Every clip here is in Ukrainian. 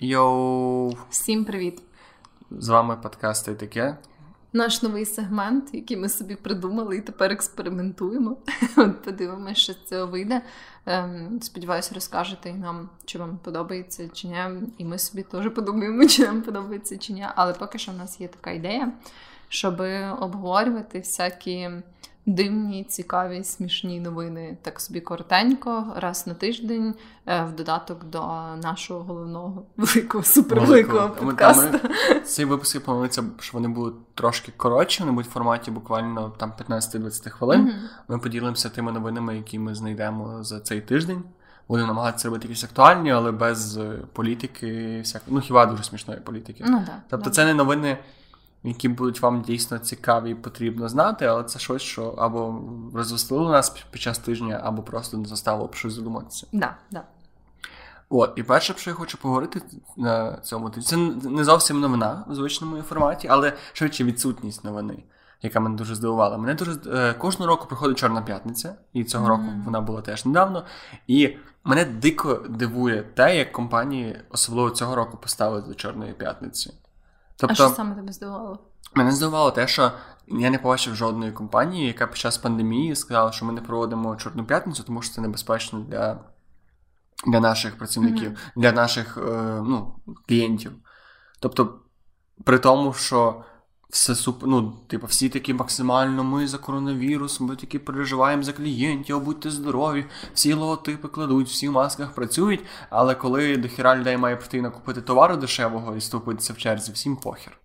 Йоу! Всім привіт! З вами подкаст «І таке. Наш новий сегмент, який ми собі придумали і тепер експериментуємо. От Подивимося, що з цього вийде. Ем, Сподіваюся, розкажете і нам, чи вам подобається чи ні. І ми собі теж подумаємо, чи нам подобається чи ні. Але поки що в нас є така ідея, щоб обговорювати всякі дивні, цікаві, смішні новини. Так собі коротенько, раз на тиждень, е, в додаток до нашого головного великого супервеликого подкасту. Ці випуски планується, що вони будуть трошки коротші, вони будуть в форматі буквально там 15-20 хвилин. Mm-hmm. Ми поділимося тими новинами, які ми знайдемо за цей тиждень. Будемо намагатися робити якісь актуальні, але без е, політики, всяк... ну хіба дуже смішної політики. Ну, да, Тобто, да. це не новини які будуть вам дійсно цікаві і потрібно знати, але це щось, що або розвеселило нас під час тижня, або просто не заставило б щось задуматися. Да, да. От, і перше, про що я хочу поговорити на цьому тижні, це не зовсім новина в звичному форматі, але швидше відсутність новини, яка мене дуже здивувала. Мене дуже е, кожного року приходить Чорна п'ятниця, і цього mm-hmm. року вона була теж недавно. І мене дико дивує те, як компанії, особливо цього року, поставили до Чорної п'ятниці. Тобто, а що саме тебе здивувало? Мене здивувало те, що я не побачив жодної компанії, яка під час пандемії сказала, що ми не проводимо Чорну п'ятницю, тому що це небезпечно для для наших працівників, mm-hmm. для наших е, ну, клієнтів. Тобто, при тому, що все суп... ну, типу, всі такі максимально ми за коронавірус, ми такі переживаємо за клієнтів, будьте здорові, всі логотипи кладуть, всі в масках працюють, але коли до хіра людей має прийти накупити товару дешевого і ступитися в черзі, всім похер.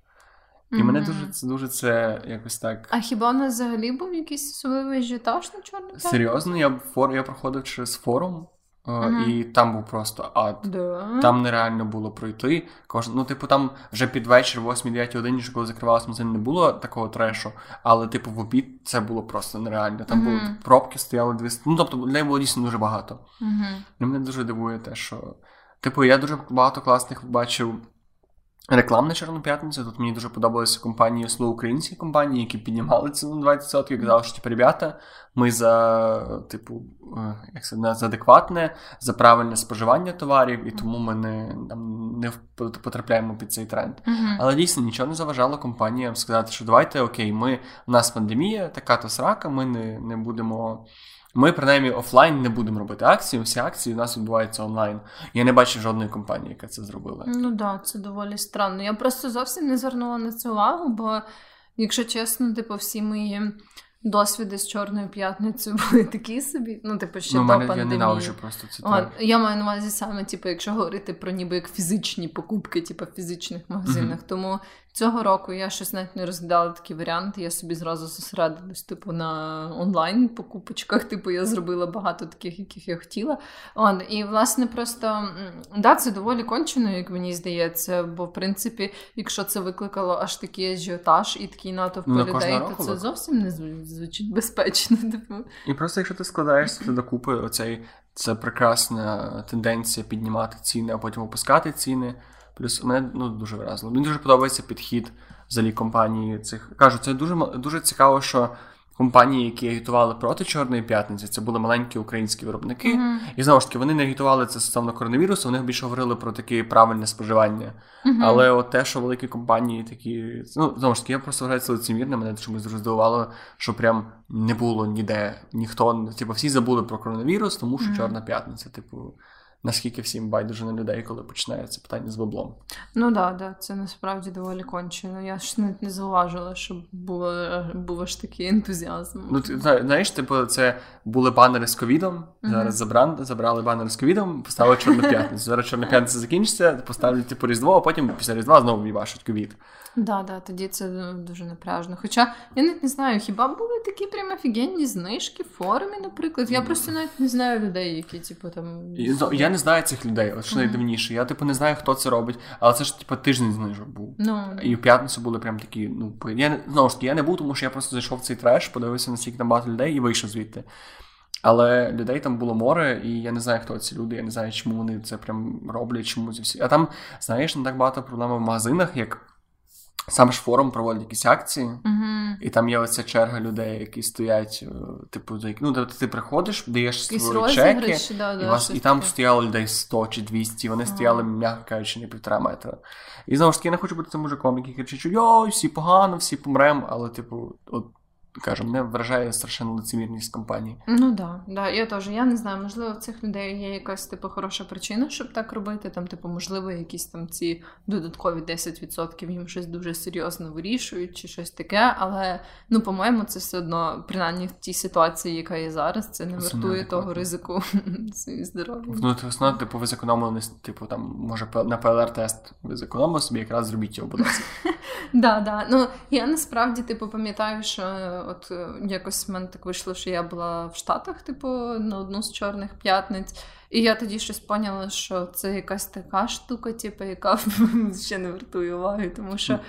І mm-hmm. мене дуже це дуже це якось так. А хіба у нас взагалі був якийсь особливий ажіотаж на чорному? Серйозно, я фор... я проходив через форум. Uh-huh. І там був просто ад. Да. Там нереально було пройти. Кож... Ну, типу, там вже під вечір, 8-9 годині, що коли закривалася, магазин, не було такого трешу, але, типу, в обід це було просто нереально. Там uh-huh. були пробки, стояли дві. Ну, тобто, людей було дійсно дуже багато. Uh-huh. І мене дуже дивує те, що. Типу, я дуже багато класних бачив Реклам на Чорну п'ятницю. Тут мені дуже подобалися компанії, слово українські компанії, які піднімали ціну на 20%, і казали, що типу, ребята, ми за типу, е, як це, за адекватне, за правильне споживання товарів, і тому ми не там, не потрапляємо під цей тренд. Uh-huh. Але дійсно нічого не заважало компаніям сказати, що давайте окей, ми у нас пандемія, така то срака, ми не, не будемо. Ми, принаймні, офлайн не будемо робити акції. Всі акції у нас відбуваються онлайн. Я не бачу жодної компанії, яка це зробила. Ну так, да, це доволі странно. Я просто зовсім не звернула на це увагу, бо, якщо чесно, типу, всі мої досвіди з Чорною п'ятницею були такі собі. Ну, типу, ще ну, до мене, пандемії. Я ненавиджу просто це. От, я маю на увазі саме, типу, якщо говорити про ніби як фізичні покупки, типу, в фізичних магазинах. Mm-hmm. Тому цього року я щось навіть не розглядала такі варіанти. Я собі зразу зосередилась, типу, на онлайн покупочках. Типу, я зробила багато таких, яких я хотіла. Он, і, власне, просто да, це доволі кончено, як мені здається. Бо, в принципі, якщо це викликало аж такий ажіотаж і такий натовп ну, людей, то це зовсім не звучить безпечно. Типу. І просто якщо ти складаєшся докупи, оцей це прекрасна тенденція піднімати ціни, а потім опускати ціни. Плюс мене ну, дуже вразило. Мені дуже подобається підхід взагалі компанії цих. Кажу, це дуже дуже цікаво, що компанії, які агітували проти Чорної п'ятниці, це були маленькі українські виробники. Uh-huh. І знову ж таки, вони не агітували це стосовно коронавірусу, вони більше говорили про таке правильне споживання. Uh-huh. Але от те, що великі компанії такі. Ну, знову ж таки, я просто вважаю це лицемірне, мене чомусь дуже здивувало, що прям не було ніде ніхто. Типу, всі забули про коронавірус, тому що uh-huh. Чорна п'ятниця, типу наскільки всім байдуже на людей, коли починається питання з баблом. Ну так, да, да, це насправді доволі кончено. Я ж не, не зауважила, що було, був аж такий ентузіазм. Ну, ти знаєш, типу, це були банери з ковідом. Зараз uh-huh. забрали, банери з ковідом, поставили Чорну п'ятницю. Зараз Чорна п'ятниця закінчиться, поставлять типу Різдво, а потім після Різдва знову вібашать ковід. Да, да, тоді це дуже напряжно. Хоча я навіть не знаю, хіба були такі прям офігенні знижки в форумі, наприклад. Я просто навіть не знаю людей, які, типу, там. Я не знаю цих людей, от що найдивніше. Я типу не знаю, хто це робить, але це ж типу тиждень знижок був. No. І в п'ятницю були прям такі. Ну, я знову ж таки, я не був, тому що я просто зайшов в цей треш, подивився наскільки там багато людей і вийшов звідти. Але людей там було море, і я не знаю, хто ці люди, я не знаю, чому вони це прям роблять, чому це всі. А там, знаєш, не так багато проблем в магазинах, як сам ж форум проводить якісь акції, Угу. і там є оця черга людей, які стоять, е, типу, ну, ти приходиш, даєш Якийсь свої чеки, да, і, вас, і там стояло людей 100 чи 200, вони стояли, м'яко кажучи, не півтора метра. І знову ж таки, я не хочу бути цим мужиком, який кричить, йой, всі погано, всі помремо, але, типу, от кажу, мене вражає страшенно лицемірність компанії. Ну да, да, я теж. Я не знаю, можливо, в цих людей є якась типу хороша причина, щоб так робити. Там, типу, можливо, якісь там ці додаткові 10% їм щось дуже серйозно вирішують, чи щось таке. Але ну, по-моєму, це все одно, принаймні в тій ситуації, яка є зараз, це не Це вартує того ризику своїй здоров'я. Ну, ти основно, типу, ви зекономили, типу, там, може, на ПЛР-тест ви зекономили собі, якраз зробіть його, будь ласка. Да, да. Ну я насправді типу пам'ятаю, що от е, якось в мене так вийшло, що я була в Штатах, типу, на одну з чорних п'ятниць. І я тоді щось поняла, що це якась така штука, типу, яка ще не вартує уваги, тому що,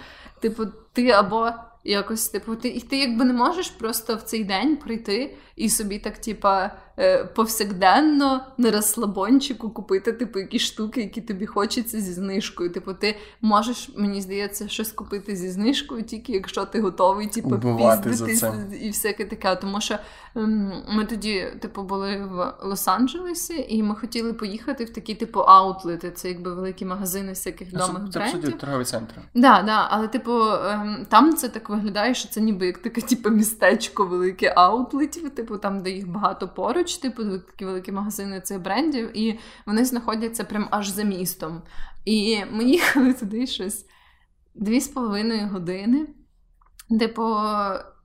типу, ти або якось, типу, ти, ти якби не можеш просто в цей день прийти і собі так, типа, е, повсякденно на розслабончику купити, типу, якісь штуки, які тобі хочеться зі знижкою. Типу, ти можеш, мені здається, щось купити зі знижкою, тільки якщо ти готовий, типу, піздитись і всяке таке. Тому що ем, ми тоді, типу, були в Лос-Анджелесі, і ми хотіли поїхати в такі, типу, аутлети. Це якби великі магазини всяких Це, відомих це, торгові центри. Да, да, але типу ем, там це так виглядає, що це ніби як таке, типу, містечко велике аутлетів, типу там, де їх багато поруч, типу такі великі магазини цих брендів, і вони знаходяться прям аж за містом. І ми їхали туди щось дві з половиною години. Типу,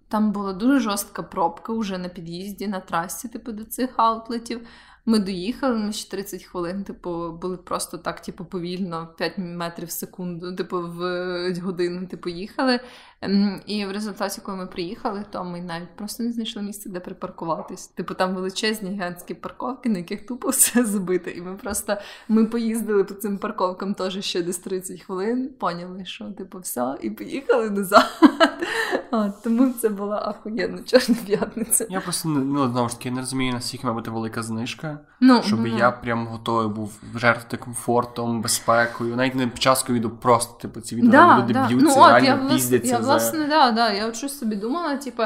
там була дуже жорстка пробка вже на під'їзді на трасі, типу, до цих аутлетів. Ми доїхали, ми ще 30 хвилин, типу, були просто так, типу, повільно, 5 метрів в секунду, типу, в годину, типу, їхали. Ем, І в результаті, коли ми приїхали, то ми навіть просто не знайшли місце, де припаркуватись. Типу, там величезні гігантські парковки, на яких тупо все забите. І ми просто ми поїздили по цим парковкам теж ще десь 30 хвилин, поняли, що типу, все, і поїхали назад. От, тому це була ахуєнна чорна п'ятниця. Я просто не- ну, знову ж таки не розумію, наскільки має бути велика знижка, Ну, щоб угу. я прям готовий був жертвувати комфортом, безпекою, Навіть не під час ковіду, просто типу ці відео да, люди б'ються, Ну, от, реально я, піздяться я за. власне, да, да, я от щось собі думала, типу,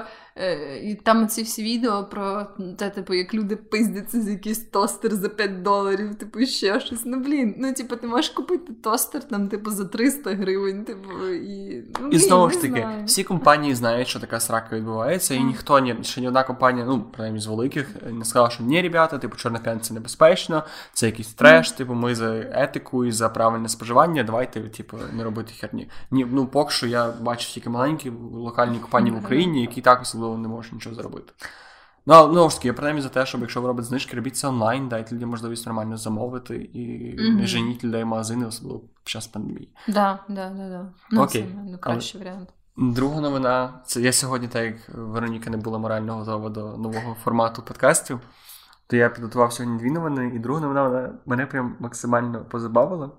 і там ці всі відео про те, типу, як люди пиздяться з якийсь тостер за 5 доларів, типу, ще щось. Ну, блін, ну, типу, ти можеш купити тостер там, типу, за 300 гривень, типу, і. Ну, І знову ж таки, знаю. всі компанії знають, що така срака відбувається, і Так. ніхто ні, ще ні одна компанія, ну принаймні з великих, не сказала, що ні, ребята, типу, чорна п'ятниця небезпечно, це якийсь треш, типу, ми за етику і за правильне споживання. Давайте, типу, не робити херні. Ні, ну поки що я бачив тільки маленькі локальні компанії в Україні, які так особливо не можуть нічого заробити. Ну, але, знову ж таки, я принаймні за те, щоб якщо ви робите знижки, робіть це онлайн, дайте людям можливість нормально замовити і Мгм. не женіть людей в магазини, особливо під час пандемії. Да, да, да, да. Ну, Окей. це ну, кращий варіант. Друга новина. Це я сьогодні, так як Вероніка не була морально готова до нового формату подкастів, то я підготував сьогодні дві новини, і друга новина вона мене прям максимально позабавила.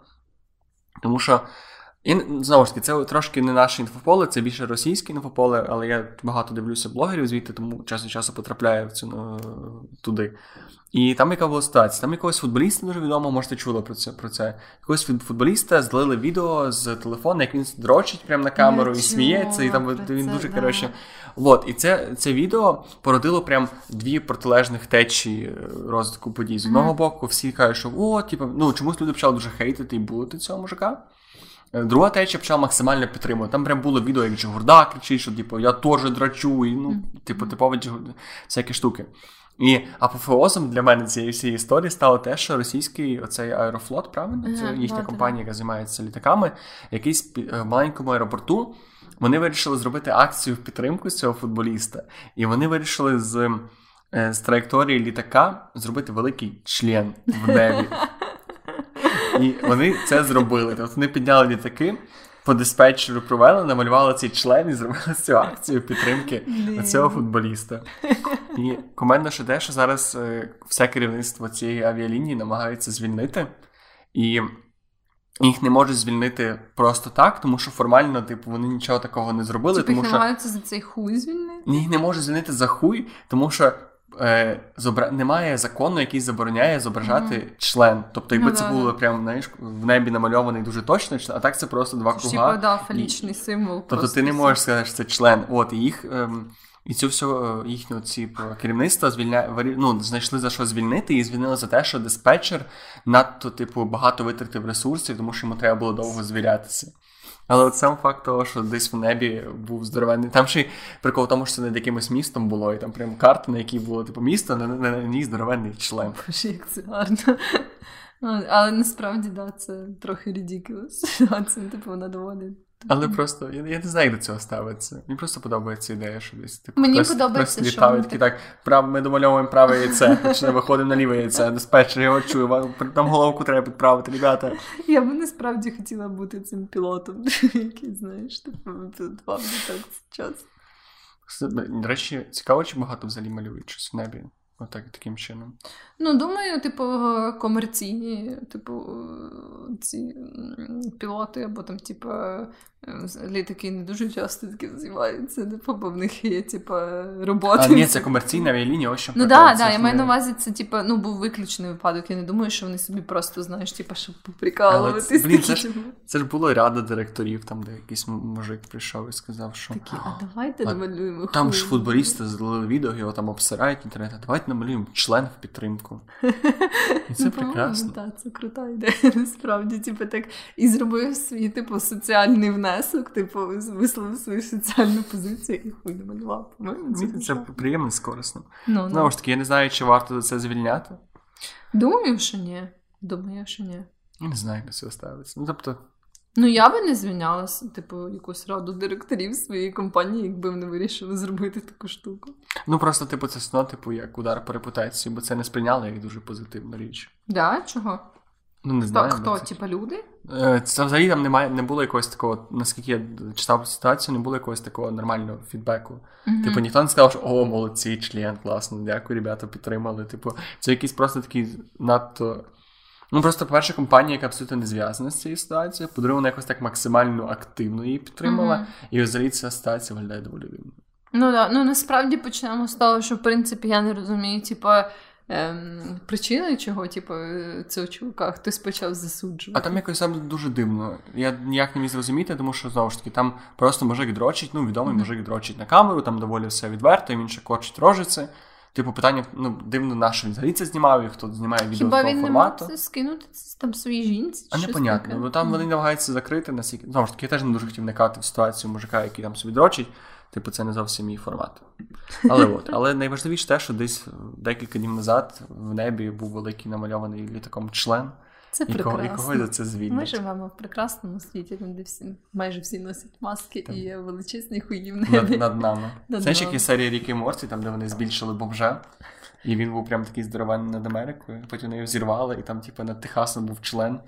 Тому що, і, знову ж таки, це трошки не наше інфополе, це більше російське інфополе, але я багато дивлюся блогерів звідти, тому час від часу потрапляю в цю, е, туди. І там яка була ситуація? Там якогось футболіста дуже відомо, можете чули про це. Про це. Якогось футболіста злили відео з телефона, як він дрочить прямо на камеру Я і сміється, і там він це, дуже да. коротше. От, і це, це відео породило прям дві протилежних течії е, розвитку подій. З одного Мгм. боку, всі кажуть, що о, типу, ну чомусь люди почали дуже хейтити і булити цього мужика. Е, Друга течія почала максимально підтримувати. Там прям було відео, як Джигурда кричить, що типу, я теж драчу, і ну, типу, типові всякі штуки. І апофеозом для мене цієї всієї історії стало те, що російський оцей аерофлот, правильно? Це Ага, їхня да, компанія, яка займається літаками, якийсь е, в маленькому аеропорту. Вони вирішили зробити акцію в підтримку цього футболіста, і вони вирішили з, е, з траєкторії літака зробити великий член в небі. І вони це зробили. Тобто вони підняли літаки, по диспетчеру провели, намалювали цей член і зробили цю акцію підтримки цього футболіста. І команда ще те, що зараз е, все керівництво цієї авіалінії намагається звільнити. І їх не можуть звільнити просто так, тому що формально, типу, вони нічого такого не зробили, Типу, тому їх що намагаються за цей хуй звільнити? їх не можуть звільнити за хуй, тому що е, зобра... немає закону, який забороняє зображати mm-hmm. член. Тобто, якби Ну, це да, було да. прям знаєш, в небі намальований дуже точно а так це просто два Це круга. типа, да, фалічний символ. Тобто просто ти не можеш сказати, що це член. От і їх ем, і цю всю е, їхню ці про, керівництво звільня... ну, знайшли за що звільнити, і звільнили за те, що диспетчер надто, типу, багато витратив ресурсів, тому що йому треба було довго звірятися. Але от сам факт того, що десь в небі був здоровенний. Там ще й прикол в тому, що це над якимось містом було, і там прям карта, на якій було типу місто, на, на, на ній здоровенний член. Боже, як це гарно. Але насправді, да, це трохи ridiculous Це типу, вона доволі. Але просто я, я не знаю, як до цього ставиться. Мені просто подобається ідея, що десь типу, Мені хтось, подобається, хтось що літав і вони такий так, прав, ми домальовуємо праве яйце, почне виходимо на ліве яйце, диспетчер, чую, вам там головку треба підправити, ребята. Я би насправді хотіла бути цим пілотом, який, знаєш, типу, підготував до так час. До речі, цікаво, чи багато взагалі малюють щось в небі. Отак, таким чином. Ну, думаю, типу, комерційні, типу, ці пілоти, або там, типу, е, літаки не дуже часто таким займаються, бо в них є, типу, роботи. А ні, це комерційна авіалінія, ось що Ну так, да, да, я маю на увазі, це типу, ну, був виключений випадок. Я не думаю, що вони собі просто, знаєш, типу, щоб поприкалуватись. це- блін, це ж- Це ж було ряда директорів, там, де якийсь мужик прийшов і сказав, що такі, а давайте А намалюємо. там ж футболісти злили відео, його там обсирають в інтернеті. Давайте намалюємо член в підтримку. І це Ну, прекрасно. Так, це крута ідея, насправді. Типу, так і зробив свій, типу, соціальний внесок, типу, висловив свою соціальну позицію і хуй намалював. Це, Це приємно і корисно. ну, Знову ну. ж таки, я не знаю, чи варто за це звільняти. Думаю, що ні. Думаю, що ні. Я не знаю, як до цього ставиться. Ну, тобто, Ну, я би не звільнялася, типу, якусь раду директорів своєї компанії, якби вони вирішили зробити таку штуку. ну просто, типу, це сно, типу, як удар по репутації, бо це не сприйняли як дуже позитивну річ. Да? Чого? Ну, не знаю. Ну, хто? це- Типа люди? Е, Це взагалі там немає, не було якогось такого, наскільки я читав ситуацію, не було якогось такого нормального фідбеку. Мгм. Типу, ніхто не сказав, що о, молодці, член, класно, дякую, ребята, підтримали. Типу, це якийсь просто такий надто. Ну, просто, по-перше, компанія, яка абсолютно не зв'язана з цією ситуацією, по-друге, вона якось так максимально активно її підтримала, Мгм. і взагалі ця ситуація виглядає доволі дивно. Ну да, ну насправді почнемо з того, що в принципі я не розумію, типа. Ем, причини чого, типу, е, цього чувака хтось почав засуджувати. А там якось саме дуже дивно. Я ніяк не міг зрозуміти, тому що знову ж таки там просто мужик дрочить, ну відомий Мгм. мужик дрочить на камеру, там доволі все відверто, і він ще корчить рожиці. Типу, питання, ну, дивно, на що він взагалі це знімав, і хто знімає відео Хіба такого він формату. це скинути там своїй жінці? А непонятно. Ну там вони намагаються закрити наскільки. Знову ж таки, я теж не дуже хотів вникати в ситуацію мужика, який там собі дрочить. Типу, це не зовсім мій формат. Але от, але найважливіше те, що десь декілька днів назад в небі був великий намальований літаком член, Це і кого, і кого за це Ми живемо в прекрасному світі, де всі майже всі носять маски Там. і є величезні хуї в Над, небі. над нами. Над Знаєш, які серії Ріки і Морті, там, де вони збільшили бомжа, і він був прям такий здоровенний над Америкою, потім вони його зірвали, і там, типу, над Техасом був член,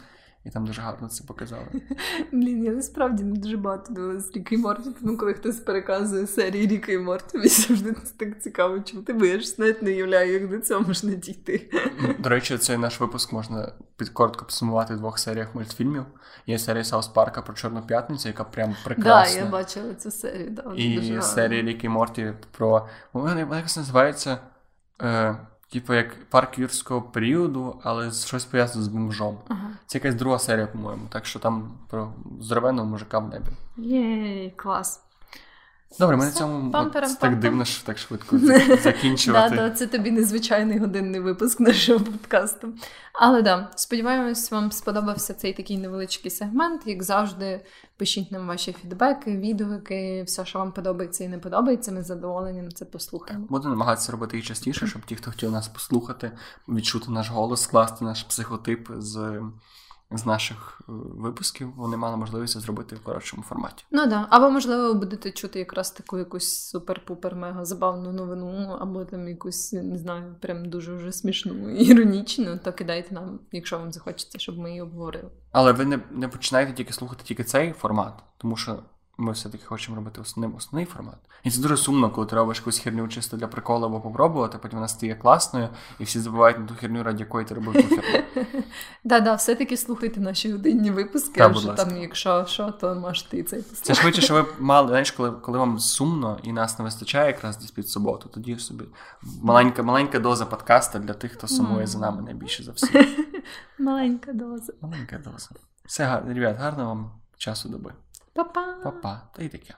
і там дуже гарно це показали. Блін, я насправді не дуже багато дивилась Ріка і Морті, тому коли хтось переказує серії Ріка і Морті, мені завжди це так цікаво чути, бо я ж навіть не уявляю, як до цього можна дійти. До речі, цей наш випуск можна під коротко підсумувати в двох серіях мультфільмів. Є серія Саус Парка про Чорну п'ятницю, яка прям Так, прекрасна. я бачила цю серію. Да, І дуже серія Ріки і Морті про. Вона вона якось називається. Е, типу, як парк юрського періоду, але щось пов'язане з бомжом. Ага. Це якась друга серія, по-моєму. Так що там про здоровенного мужика в небі. Єй, клас. Добре, ми на цьому от, так дивно, що так швидко закінчувати. Да, це тобі незвичайний годинний випуск нашого подкасту. Але да, сподіваємось, вам сподобався цей такий невеличкий сегмент. Як завжди, пишіть нам ваші фідбеки, відгуки, все, що вам подобається і не подобається. Ми з задоволенням це послухаємо. Буду намагатися робити їх частіше, щоб ті, хто хотів нас послухати, відчути наш голос, скласти наш психотип з, з наших е, випусків, вони мали можливість це зробити в коротшому форматі. Ну да. Або, можливо, ви будете чути якраз таку якусь супер-пупер мега забавну новину, або там якусь, не знаю, прям дуже вже смішну іронічну, то кидайте нам, якщо вам захочеться, щоб ми її обговорили. Але ви не, не починаєте тільки слухати тільки цей формат, тому що ми все-таки хочемо робити основним основний формат. І це дуже сумно, коли ти робиш якусь херню чисто для приколу або попробувати, потім вона стає класною, і всі забувають на ту херню, раді якої ти робив ту херню. Да-да, все-таки слухайте наші годинні випуски, Та, а будь там, якщо що, то можете і цей Це послухати. швидше, що ви мали, знаєш, коли, коли вам сумно і нас не вистачає якраз десь під суботу, тоді собі маленька, маленька доза подкаста для тих, хто сумує за нами найбільше за всіх. Маленька доза. Маленька доза. Все гарно, ребят, гарного вам часу доби. Па-па! Па-па. Та й таке.